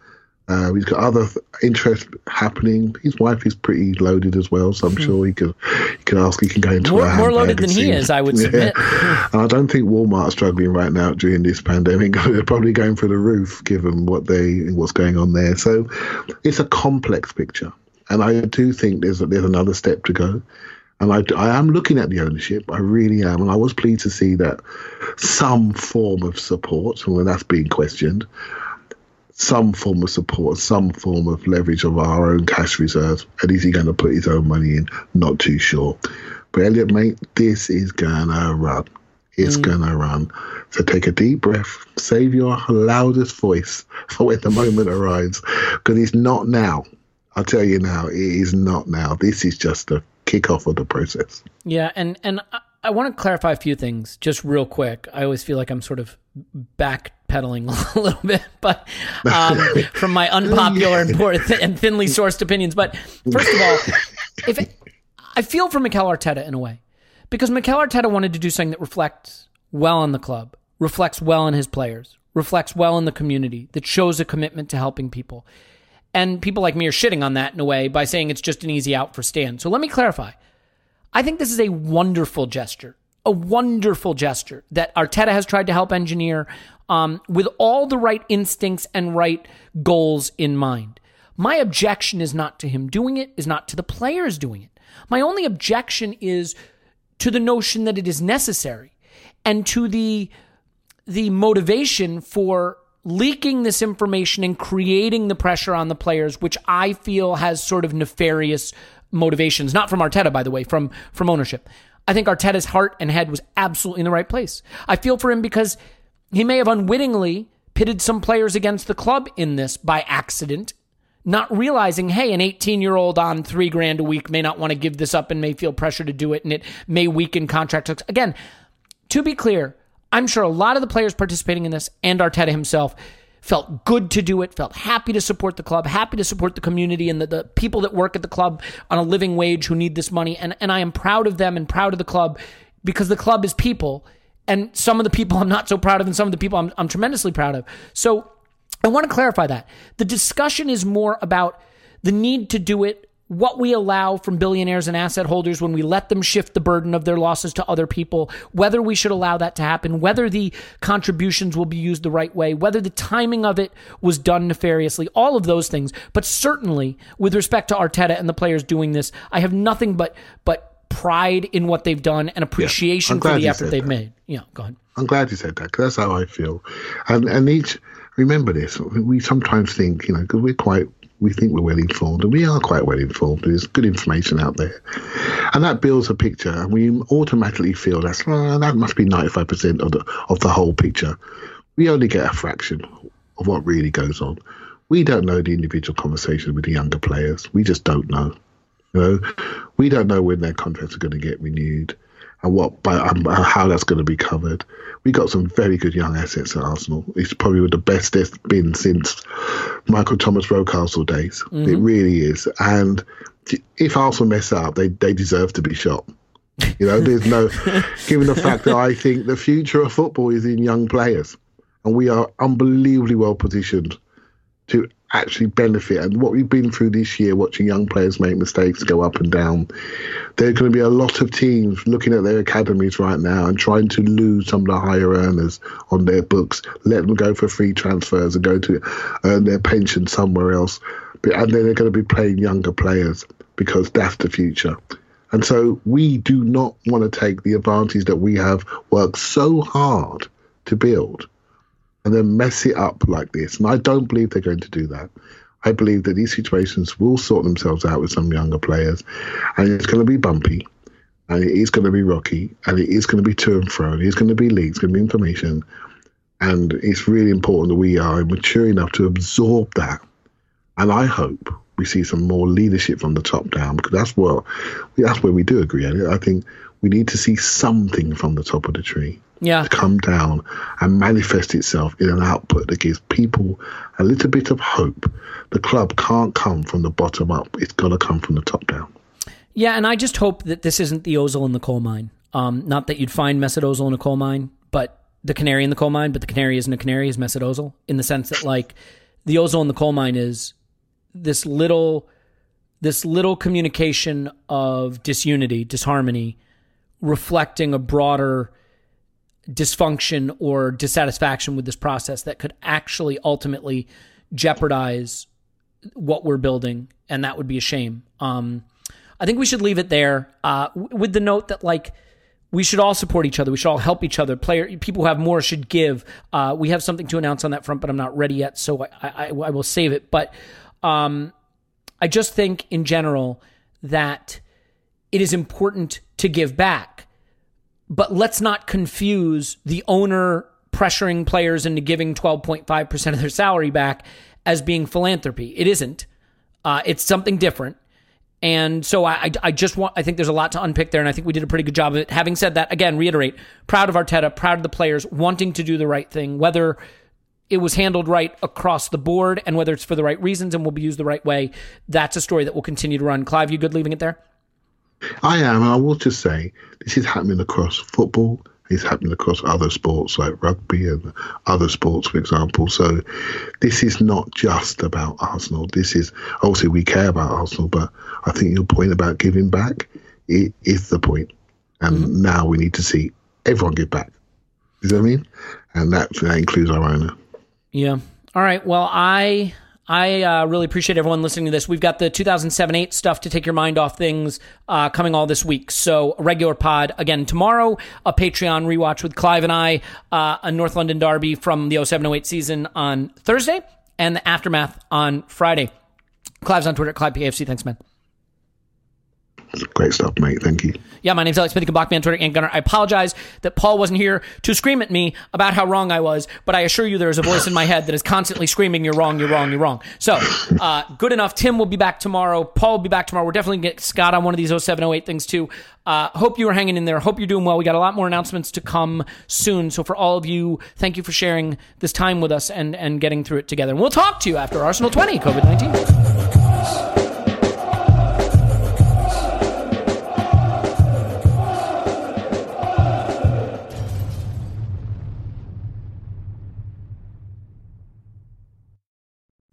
Uh, he's got other th- interest happening. His wife is pretty loaded as well, so I'm sure he could he could ask. He can go into Hmm. More- more loaded than he is, I would submit. I don't think Walmart's struggling right now during this pandemic. They're probably going through the roof given what they what's going on there. So it's a complex picture, and I do think there's there's another step to go. And I, I am looking at the ownership. I really am, and I was pleased to see that some form of support, and when that's being questioned, some form of support, some form of leverage of our own cash reserves. And is he going to put his own money in? Not too sure. But Elliot, mate, this is gonna run. It's mm. gonna run. So take a deep breath, save your loudest voice for when the moment arrives, because it's not now. I'll tell you now, it is not now. This is just the kickoff of the process. Yeah, and and I, I want to clarify a few things just real quick. I always feel like I'm sort of backpedaling a little bit, but um, from my unpopular and, poor, and thinly sourced opinions. But first of all, if it, I feel for Mikel Arteta in a way, because Mikel Arteta wanted to do something that reflects well on the club, reflects well on his players, reflects well in the community, that shows a commitment to helping people. And people like me are shitting on that in a way by saying it's just an easy out for Stan. So let me clarify. I think this is a wonderful gesture, a wonderful gesture that Arteta has tried to help engineer um, with all the right instincts and right goals in mind. My objection is not to him doing it, is not to the players doing it. My only objection is to the notion that it is necessary and to the the motivation for leaking this information and creating the pressure on the players, which I feel has sort of nefarious motivations. Not from Arteta, by the way, from from ownership. I think Arteta's heart and head was absolutely in the right place. I feel for him because he may have unwittingly pitted some players against the club in this by accident, not realizing, hey, an 18 year old on three grand a week may not want to give this up and may feel pressure to do it, and it may weaken contract talks. Again, to be clear, I'm sure a lot of the players participating in this and Arteta himself felt good to do it, felt happy to support the club, happy to support the community and the, the people that work at the club on a living wage who need this money. And, and I am proud of them and proud of the club because the club is people. And some of the people I'm not so proud of, and some of the people I'm, I'm tremendously proud of. So I want to clarify that. The discussion is more about the need to do it, what we allow from billionaires and asset holders when we let them shift the burden of their losses to other people, whether we should allow that to happen, whether the contributions will be used the right way, whether the timing of it was done nefariously, all of those things. But certainly, with respect to Arteta and the players doing this, I have nothing but but pride in what they've done and appreciation I'm for the effort they've that. made. Yeah, go ahead. I'm glad you said that because that's how I feel. And and each remember this. We sometimes think, you know, because we're quite we think we're well informed, and we are quite well informed. There's good information out there, and that builds a picture, and we automatically feel that's oh, that must be 95% of the of the whole picture. We only get a fraction of what really goes on. We don't know the individual conversation with the younger players. We just don't know. You know, we don't know when their contracts are going to get renewed and what by um, how that's going to be covered. We got some very good young assets at Arsenal. It's probably the best it's been since Michael Thomas Rocastle days. Mm-hmm. It really is. And if Arsenal mess up, they they deserve to be shot. You know, there's no given the fact that I think the future of football is in young players, and we are unbelievably well positioned to actually benefit. And what we've been through this year, watching young players make mistakes, go up and down, there are going to be a lot of teams looking at their academies right now and trying to lose some of the higher earners on their books, let them go for free transfers and go to earn their pension somewhere else. And then they're going to be playing younger players because that's the future. And so we do not want to take the advantage that we have worked so hard to build and then mess it up like this. And I don't believe they're going to do that. I believe that these situations will sort themselves out with some younger players, and it's going to be bumpy, and it is going to be rocky, and it is going to be to and fro, and it's going to be leaks, going to be information, and it's really important that we are mature enough to absorb that. And I hope we see some more leadership from the top down because that's what that's where we do agree. I think we need to see something from the top of the tree yeah. to come down and manifest itself in an output that gives people a little bit of hope. The club can't come from the bottom up; it's got to come from the top down. Yeah, and I just hope that this isn't the Ozil in the coal mine. Um, not that you'd find Mesut Ozil in a coal mine, but the canary in the coal mine. But the canary isn't a canary; is Mesut Ozil in the sense that like the Ozil in the coal mine is this little this little communication of disunity, disharmony, reflecting a broader dysfunction or dissatisfaction with this process that could actually ultimately jeopardize what we're building, and that would be a shame. Um, I think we should leave it there uh, with the note that like we should all support each other. We should all help each other. Player people who have more should give. Uh, we have something to announce on that front, but I'm not ready yet, so I, I, I will save it. But um, I just think in general that it is important to give back but let's not confuse the owner pressuring players into giving 12.5% of their salary back as being philanthropy. It isn't. Uh, it's something different. And so I, I just want, I think there's a lot to unpick there, and I think we did a pretty good job of it. Having said that, again, reiterate, proud of Arteta, proud of the players, wanting to do the right thing, whether it was handled right across the board and whether it's for the right reasons and will be used the right way. That's a story that will continue to run. Clive, you good leaving it there? I am, and I will just say this is happening across football. It's happening across other sports like rugby and other sports, for example. So this is not just about Arsenal. This is obviously we care about Arsenal, but I think your point about giving back it is the point. And mm-hmm. now we need to see everyone give back. You know what I mean? And that that includes our owner. Yeah. All right. Well, I I uh, really appreciate everyone listening to this. We've got the 2007 8 stuff to take your mind off things uh, coming all this week. So, a regular pod again tomorrow, a Patreon rewatch with Clive and I, uh, a North London Derby from the 07 08 season on Thursday, and the aftermath on Friday. Clive's on Twitter, Clive PAFC. Thanks, man. Great stuff, mate. Thank you. Yeah, my name's Alex Smith. You can block me on Twitter and Gunner. I apologize that Paul wasn't here to scream at me about how wrong I was, but I assure you there is a voice in my head that is constantly screaming, You're wrong, you're wrong, you're wrong. So, uh, good enough. Tim will be back tomorrow. Paul will be back tomorrow. We're definitely going to get Scott on one of these 0708 things too. Uh, hope you are hanging in there. Hope you're doing well. We got a lot more announcements to come soon. So, for all of you, thank you for sharing this time with us and, and getting through it together. And we'll talk to you after Arsenal 20, COVID 19.